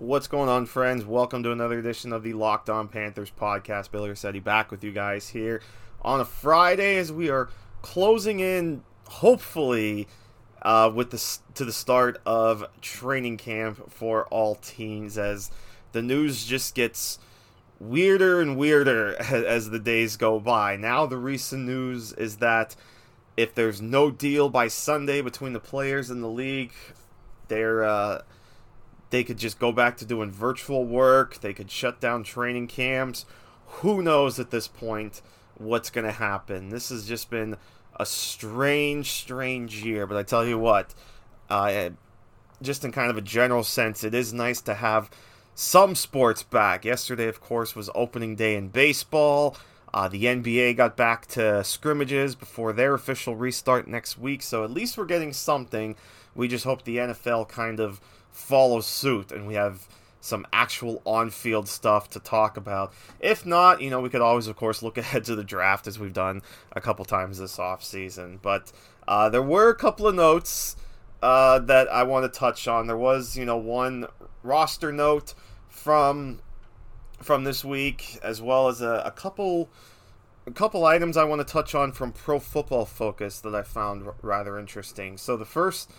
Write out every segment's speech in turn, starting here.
What's going on, friends? Welcome to another edition of the Locked On Panthers podcast. Billy Rossetti back with you guys here on a Friday as we are closing in, hopefully, uh, with the to the start of training camp for all teams. As the news just gets weirder and weirder as the days go by. Now the recent news is that if there's no deal by Sunday between the players and the league, they're uh, they could just go back to doing virtual work. They could shut down training camps. Who knows at this point what's going to happen? This has just been a strange, strange year. But I tell you what, uh, just in kind of a general sense, it is nice to have some sports back. Yesterday, of course, was opening day in baseball. Uh, the NBA got back to scrimmages before their official restart next week, so at least we're getting something. We just hope the NFL kind of follows suit and we have some actual on field stuff to talk about. If not, you know, we could always, of course, look ahead to the draft as we've done a couple times this off season. But uh, there were a couple of notes uh, that I want to touch on. There was, you know, one roster note from from this week, as well as a, a couple a couple items I want to touch on from Pro Football Focus that I found r- rather interesting. So the first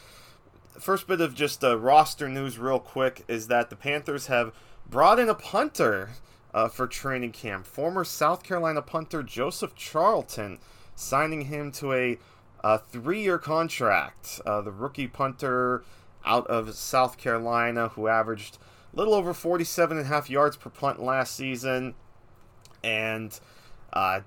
first bit of just uh, roster news, real quick, is that the Panthers have brought in a punter uh, for training camp. Former South Carolina punter Joseph Charlton, signing him to a, a three-year contract. Uh, the rookie punter out of South Carolina, who averaged a little over 47 and a half yards per punt last season, and uh,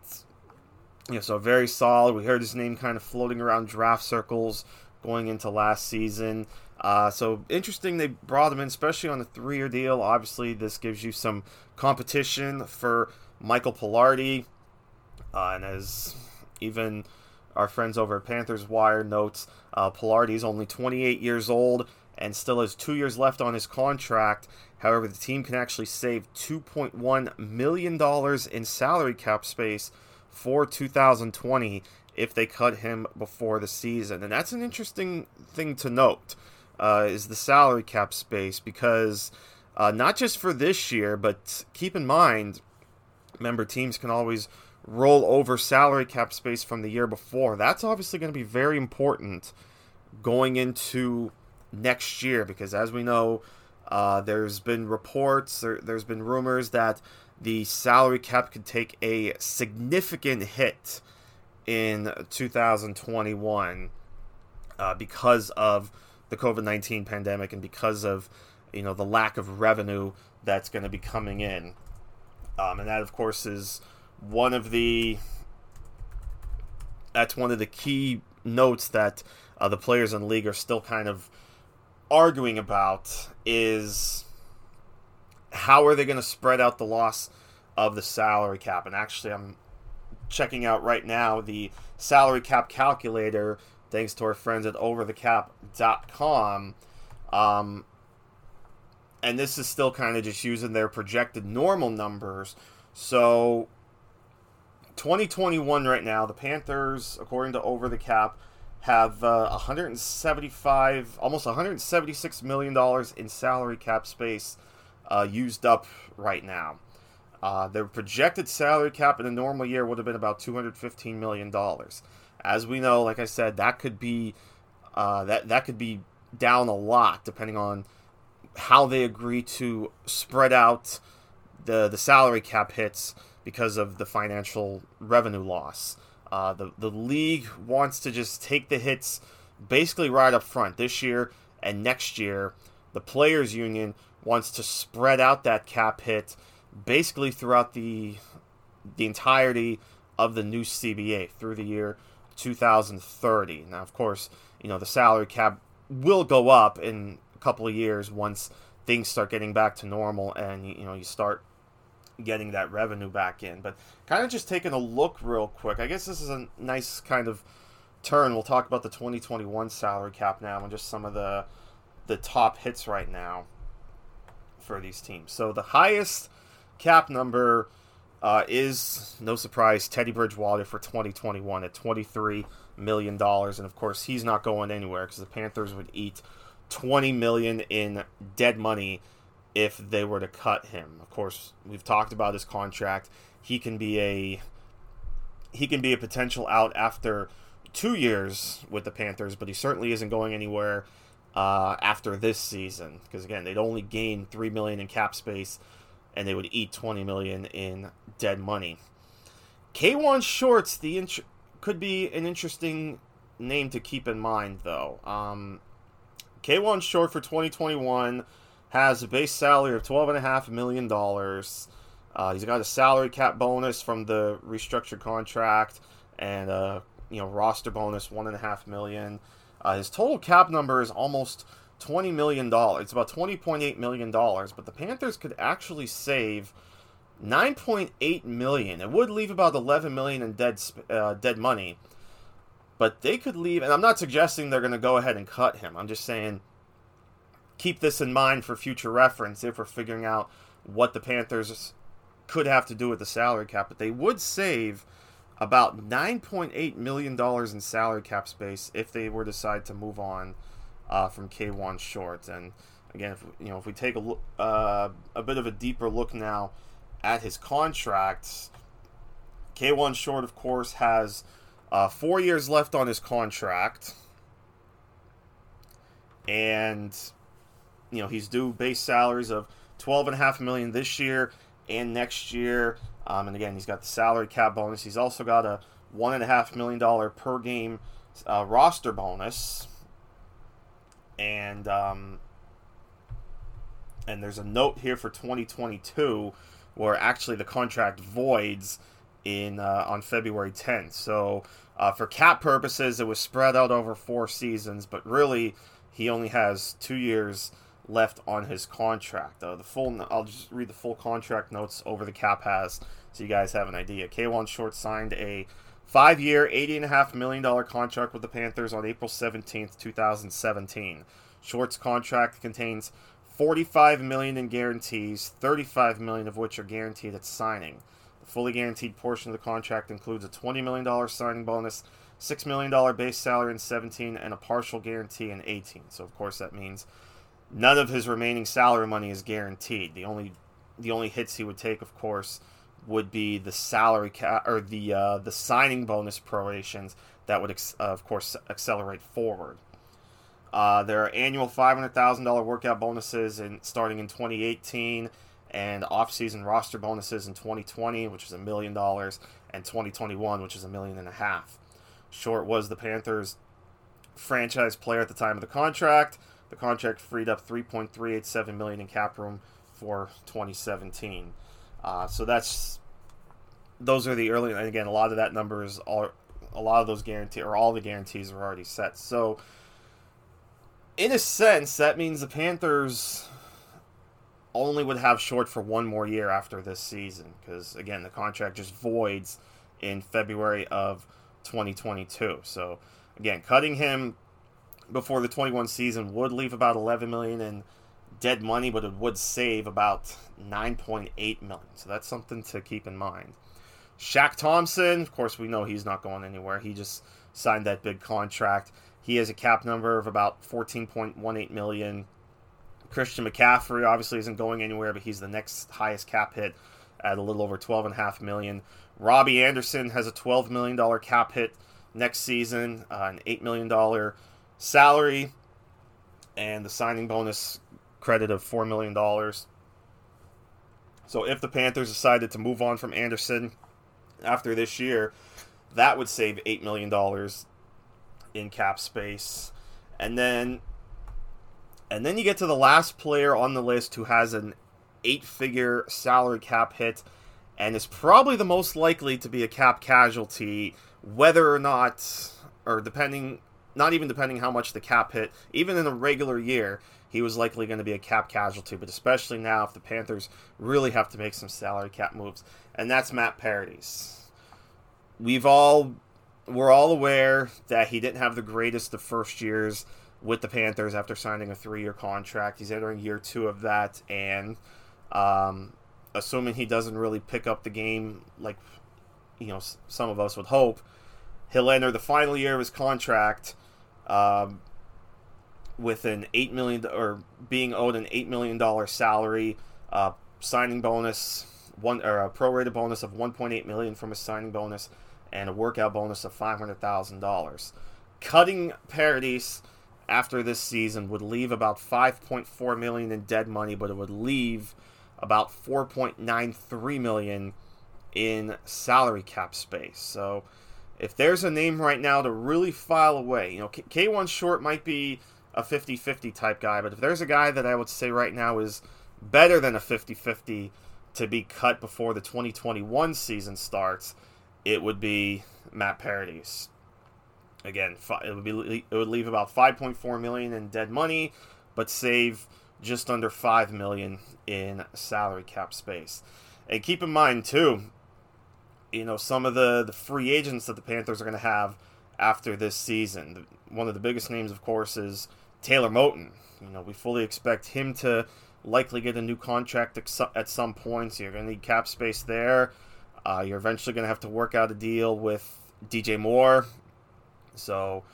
you know, so very solid. We heard his name kind of floating around draft circles going into last season. Uh, so interesting they brought him in, especially on a three-year deal. Obviously, this gives you some competition for Michael Palardy, uh, and as even our friends over at Panthers Wire notes, uh, Palardy is only 28 years old and still has two years left on his contract. However, the team can actually save 2.1 million dollars in salary cap space for 2020 if they cut him before the season. And that's an interesting thing to note uh, is the salary cap space because uh, not just for this year, but keep in mind, member teams can always roll over salary cap space from the year before. That's obviously going to be very important going into next year because, as we know, uh, there's been reports, there, there's been rumors that the salary cap could take a significant hit in 2021 uh, because of the COVID 19 pandemic and because of you know the lack of revenue that's going to be coming in, um, and that of course is one of the that's one of the key notes that uh, the players in the league are still kind of arguing about is how are they going to spread out the loss of the salary cap? And actually i'm checking out right now the salary cap calculator, thanks to our friends at overthecap.com. Um, and this is still kind of just using their projected normal numbers. So, 2021 right now, the Panthers, according to Over the Cap, have uh, 175, almost 176 million dollars in salary cap space uh, used up right now. Uh, their projected salary cap in a normal year would have been about $215 million. As we know, like I said, that could be uh, that that could be down a lot depending on how they agree to spread out the the salary cap hits because of the financial revenue loss. Uh, the the league wants to just take the hits basically right up front this year and next year. The players' union wants to spread out that cap hit basically throughout the the entirety of the new CBA through the year 2030. Now, of course, you know the salary cap will go up in a couple of years once things start getting back to normal and you know you start getting that revenue back in. But kind of just taking a look real quick. I guess this is a nice kind of turn. We'll talk about the 2021 salary cap now and just some of the the top hits right now for these teams. So the highest cap number uh, is no surprise Teddy Bridgewater for 2021 at 23 million dollars, and of course he's not going anywhere because the Panthers would eat 20 million in dead money if they were to cut him. Of course, we've talked about his contract. He can be a he can be a potential out after two years with the Panthers, but he certainly isn't going anywhere uh, after this season because again, they'd only gain three million in cap space, and they would eat twenty million in dead money. Kawann Shorts the int- could be an interesting name to keep in mind though. Um, Kawann Short for 2021 has a base salary of $12.5 million. Uh, he's got a salary cap bonus from the restructured contract and a you know roster bonus one and a half million. Uh, his total cap number is almost twenty million dollars. It's about twenty point eight million dollars. But the Panthers could actually save nine point eight million. It would leave about eleven million in dead uh, dead money. But they could leave, and I'm not suggesting they're going to go ahead and cut him. I'm just saying keep this in mind for future reference if we're figuring out what the Panthers could have to do with the salary cap. But they would save about $9.8 million in salary cap space if they were to decide to move on uh, from Kawann Short. And again, if, you know, if we take a look, uh, a bit of a deeper look now at his contracts, Kawann Short, of course, has uh, four years left on his contract, and you know he's due base salaries of twelve and a half million this year and next year. Um, and again, he's got the salary cap bonus. He's also got a one and a half million dollar per game uh, roster bonus, and um, and there's a note here for 2022 where actually the contract voids in uh, on February 10th. So uh, for cap purposes, it was spread out over four seasons, but really he only has two years left on his contract. Uh, the full, I'll just read the full contract notes over the cap has, so you guys have an idea. Kawann Short signed a and a half million dollar contract with the Panthers on April seventeenth, two thousand seventeen. Short's contract contains 45 million in guarantees, 35 million of which are guaranteed at signing. The fully guaranteed portion of the contract includes a 20 million dollar signing bonus, 6 million dollar base salary in 17 and a partial guarantee in 18. So of course that means none of his remaining salary money is guaranteed. The only the only hits he would take, of course, would be the salary cap or the uh, the signing bonus prorations that would, ex- uh, of course, accelerate forward. Uh, there are annual five hundred thousand dollar workout bonuses in starting in 2018, and off-season roster bonuses in 2020, which is a million dollars, and 2021, which is a million and a half. Short was the Panthers' franchise player at the time of the contract. The contract freed up 3.387 million in cap room for 2017. Uh, so that's those are the early and again a lot of that number is all a lot of those guarantee or all the guarantees are already set. So in a sense that means the Panthers only would have short for one more year after this season because again the contract just voids in February of 2022. So again, cutting him before the 21 season would leave about 11 million in dead money, but it would save about 9.8 million. So that's something to keep in mind. Shaq Thompson, of course, we know he's not going anywhere. He just signed that big contract. He has a cap number of about 14.18 million. Christian McCaffrey obviously isn't going anywhere, but he's the next highest cap hit at a little over 12.5 million. Robbie Anderson has a 12 million dollar cap hit next season, uh, an 8 million dollar salary and the signing bonus credit of $4 million. So if the Panthers decided to move on from Anderson after this year, that would save $8 million in cap space. And then and then you get to the last player on the list who has an eight-figure salary cap hit and is probably the most likely to be a cap casualty whether or not or depending not even depending how much the cap hit, even in a regular year, he was likely going to be a cap casualty, but especially now if the Panthers really have to make some salary cap moves. And that's Matt Paradis. We've all we're all aware that he didn't have the greatest of first years with the Panthers after signing a three-year contract. He's entering year two of that, and um, assuming he doesn't really pick up the game like you know some of us would hope, he'll enter the final year of his contract um, with an eight million or being owed an eight million dollar salary, uh, signing bonus, one or a prorated bonus of 1.8 million from a signing bonus, and a workout bonus of five hundred thousand dollars. Cutting Paradis after this season would leave about 5.4 million in dead money, but it would leave about 4.93 million in salary cap space. So if there's a name right now to really file away, you know, Kawann Short might be a 50 50 type guy, but if there's a guy that I would say right now is better than a 50 50 to be cut before the 2021 season starts, it would be Matt Paradis. Again, it would be it would leave about 5.4 million in dead money, but save just under 5 million in salary cap space. And keep in mind too, you know, some of the, the free agents that the Panthers are going to have after this season. One of the biggest names, of course, is Taylor Moton. You know, we fully expect him to likely get a new contract at some point. So you're going to need cap space there. Uh, you're eventually going to have to work out a deal with DJ Moore. So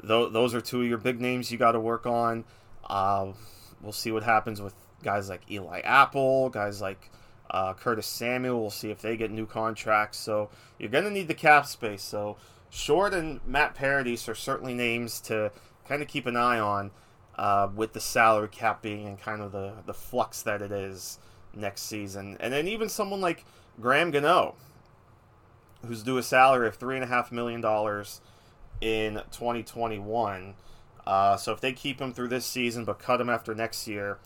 th- those are two of your big names you got to work on. Uh, we'll see what happens with guys like Eli Apple, guys like uh, Curtis Samuel. We'll see if they get new contracts. So you're going to need the cap space. So Short and Matt Paradis are certainly names to kind of keep an eye on uh, with the salary cap being in kind of the, the flux that it is next season. And then even someone like Graham Gano, who's due a salary of $3.5 million in 2021. Uh, so if they keep him through this season but cut him after next year,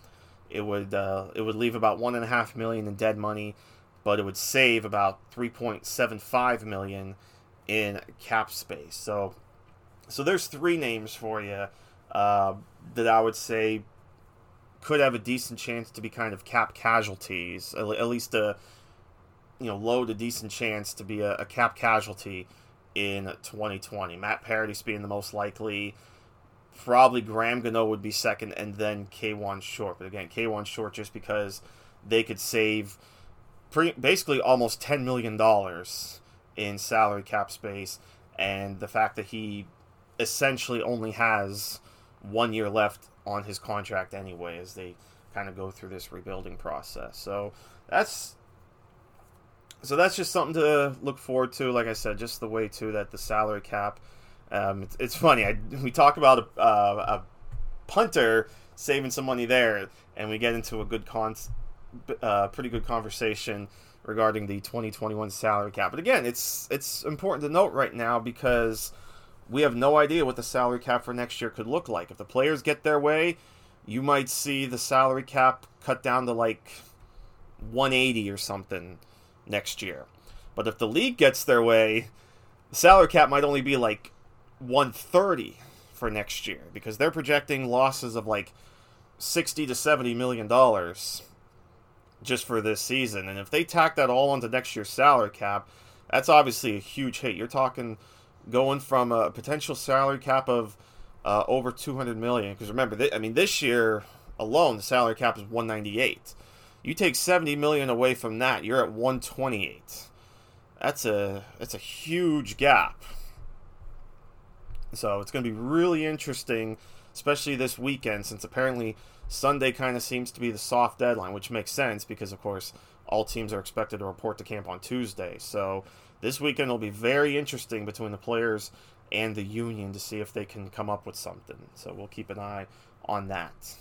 it would uh, it would leave about one and a half million in dead money, but it would save about 3.75 million in cap space. So so there's three names for you uh, that I would say could have a decent chance to be kind of cap casualties, at least a you know low to decent chance to be a, a cap casualty in 2020. Matt Paradis being the most likely probably Graham Gano would be second, and then Kawann Short. But again, Kawann Short just because they could save basically almost $10 million in salary cap space, and the fact that he essentially only has one year left on his contract anyway as they kind of go through this rebuilding process. So that's so that's just something to look forward to. Like I said, just the way too that the salary cap um, it's, it's, funny. I, we talk about a, uh, a, punter saving some money there, and we get into a good con, uh, pretty good conversation regarding the 2021 salary cap. But again, it's it's important to note right now because we have no idea what the salary cap for next year could look like. If the players get their way, you might see the salary cap cut down to like 180 or something next year. But if the league gets their way, the salary cap might only be like 130 for next year because they're projecting losses of like 60 to 70 million dollars just for this season and if they tack that all onto next year's salary cap that's obviously a huge hit you're talking going from a potential salary cap of uh, over 200 million because remember i mean this year alone the salary cap is 198 you take 70 million away from that you're at 128 that's a that's a huge gap. So it's going to be really interesting, especially this weekend, since apparently Sunday kind of seems to be the soft deadline, which makes sense because, of course, all teams are expected to report to camp on Tuesday. So this weekend will be very interesting between the players and the union to see if they can come up with something. So we'll keep an eye on that.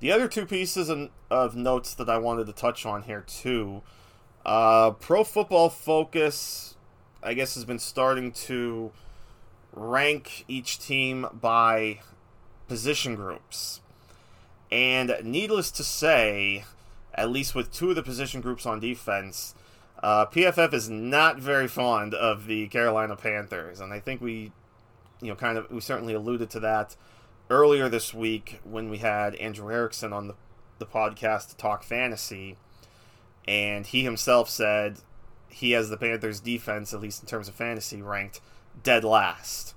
The other two pieces of notes that I wanted to touch on here, too. Uh, Pro Football Focus, I guess, has been starting to rank each team by position groups. And needless to say, at least with two of the position groups on defense, uh, PFF is not very fond of the Carolina Panthers, and I think we, you know, kind of we certainly alluded to that earlier this week when we had Andrew Erickson on the the podcast to talk fantasy, and he himself said he has the Panthers defense, at least in terms of fantasy, ranked dead last.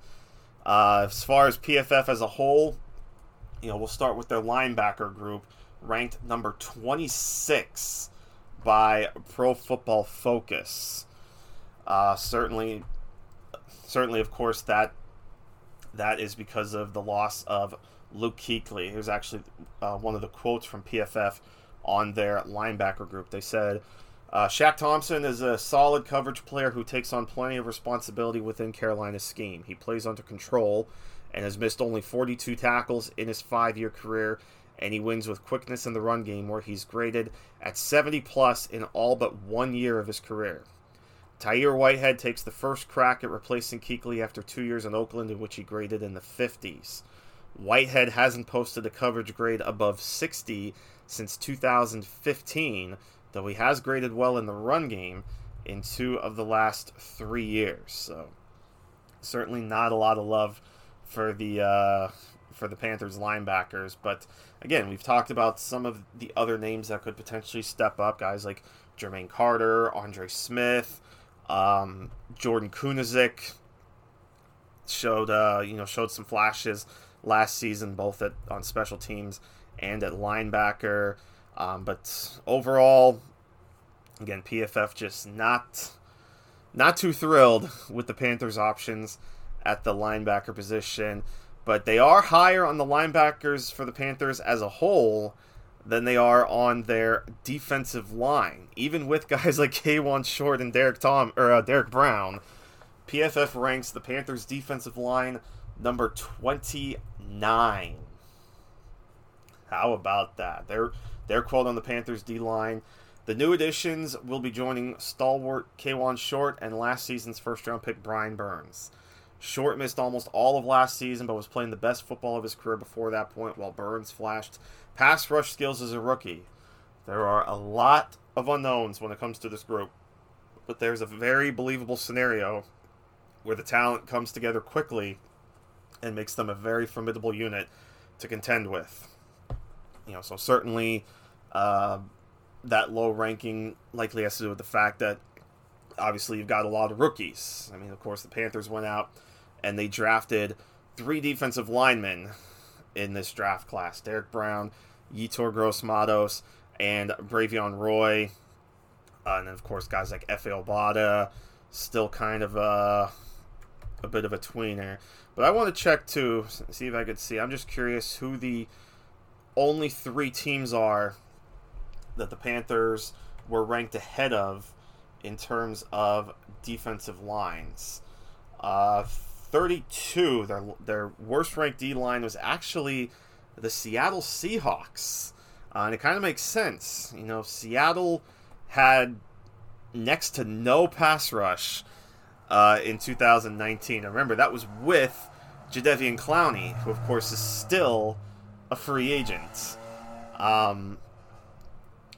Uh, as far as PFF as a whole, you know, we'll start with their linebacker group, ranked number 26 by Pro Football Focus. Uh, certainly, certainly, of course, that that is because of the loss of Luke Kuechly. Here's actually uh, one of the quotes from PFF on their linebacker group. They said, uh, Shaq Thompson is a solid coverage player who takes on plenty of responsibility within Carolina's scheme. He plays under control and has missed only 42 tackles in his five year career, and he wins with quickness in the run game, where he's graded at 70 plus in all but one year of his career. Tahir Whitehead takes the first crack at replacing Kuechly after two years in Oakland, in which he graded in the 50s. Whitehead hasn't posted a coverage grade above 60 since 2015, though he has graded well in the run game in two of the last three years. So certainly not a lot of love for the uh, for the Panthers linebackers. But again, we've talked about some of the other names that could potentially step up. Guys like Jermaine Carter, Andre Smith, um, Jordan Kunaszyk showed uh, you know showed some flashes last season, both at on special teams and at linebacker. Um, but overall, again, PFF just not not too thrilled with the Panthers' options at the linebacker position. But they are higher on the linebackers for the Panthers as a whole than they are on their defensive line. Even with guys like Kawann Short and Derek Tom or uh, Derrick Brown, PFF ranks the Panthers' defensive line number 29. How about that? Their their quote on the Panthers D line. The new additions will be joining stalwart Kawann Short and last season's first round pick Brian Burns. Short missed almost all of last season, but was playing the best football of his career before that point, while Burns flashed pass rush skills as a rookie. There are a lot of unknowns when it comes to this group, but there's a very believable scenario where the talent comes together quickly and makes them a very formidable unit to contend with. You know, so certainly uh, that low ranking likely has to do with the fact that obviously you've got a lot of rookies. I mean, of course, the Panthers went out and they drafted three defensive linemen in this draft class: Derrick Brown, Yetur Gross-Matos, and Bravvion Roy. Uh, and then, of course, guys like Efe Obada, still kind of a, a bit of a tweener. But I want to check to see if I could see. I'm just curious who the only three teams are that the Panthers were ranked ahead of in terms of defensive lines. Uh, 32, their their worst ranked D line was actually the Seattle Seahawks, uh, and it kind of makes sense. You know, Seattle had next to no pass rush uh, in 2019. remember that was with Jadeveon Clowney, who of course is still a free agent. Um,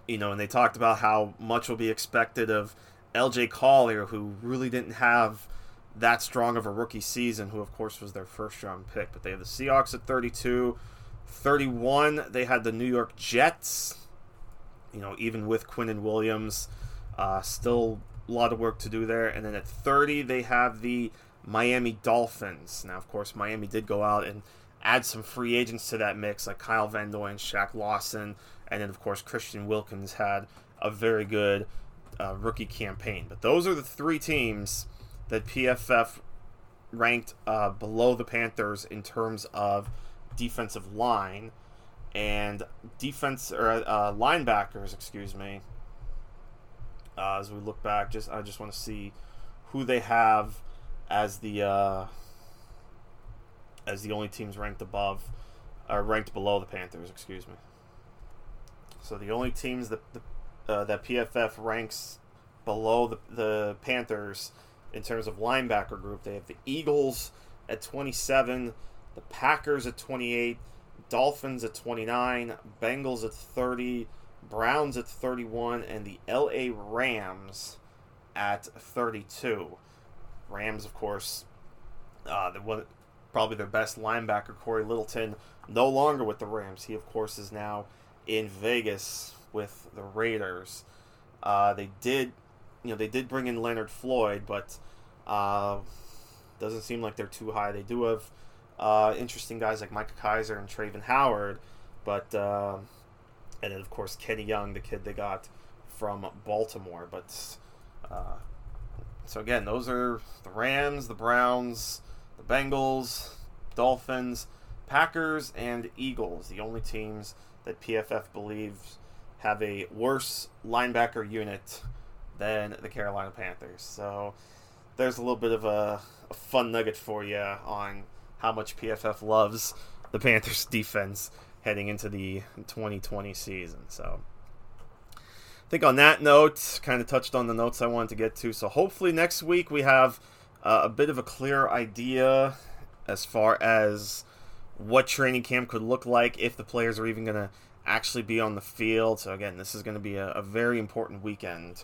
you know, and they talked about how much will be expected of LJ Collier, who really didn't have that strong of a rookie season, who of course was their first round pick. But they have the Seahawks at 32. 31, they had the New York Jets. You know, even with Quinnen Williams, uh, still a lot of work to do there. And then at 30, they have the Miami Dolphins. Now, of course, Miami did go out and add some free agents to that mix, like Kyle Van Noy and Shaq Lawson. And then, of course, Christian Wilkins had a very good uh, rookie campaign. But those are the three teams that PFF ranked uh, below the Panthers in terms of defensive line and defense or uh, linebackers. Excuse me. Uh, as we look back, just I just want to see who they have as the uh, as the only teams ranked above or ranked below the Panthers. Excuse me. So the only teams that the, uh, that PFF ranks below the, the Panthers in terms of linebacker group. They have the Eagles at 27, the Packers at 28, Dolphins at 29, Bengals at 30, Browns at 31, and the LA Rams at 32. Rams, of course, uh, the one, probably their best linebacker, Cory Littleton, no longer with the Rams. He, of course, is now in Vegas with the Raiders. Uh, they did you know, they did bring in Leonard Floyd, but uh, doesn't seem like they're too high. They do have uh, interesting guys like Micah Kiser and Travin Howard, but uh, and then of course Kenny Young, the kid they got from Baltimore. But uh, so again, those are the Rams, the Browns, the Bengals, Dolphins, Packers, and Eagles, the only teams that PFF believes have a worse linebacker unit than the Carolina Panthers. So there's a little bit of a, a fun nugget for you on how much PFF loves the Panthers defense heading into the 2020 season. So I think on that note, kind of touched on the notes I wanted to get to. So hopefully next week we have uh, a bit of a clear idea as far as what training camp could look like if the players are even going to actually be on the field. So again, this is going to be a, a very important weekend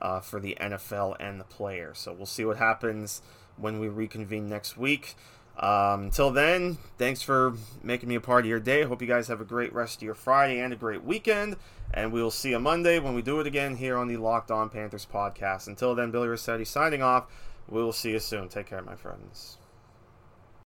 uh, for the NFL and the players. So we'll see what happens when we reconvene next week. Um, until then, thanks for making me a part of your day. Hope you guys have a great rest of your Friday and a great weekend. And we will see you Monday when we do it again here on the Locked On Panthers podcast. Until then, Billy Rossetti signing off. We will see you soon. Take care, my friends.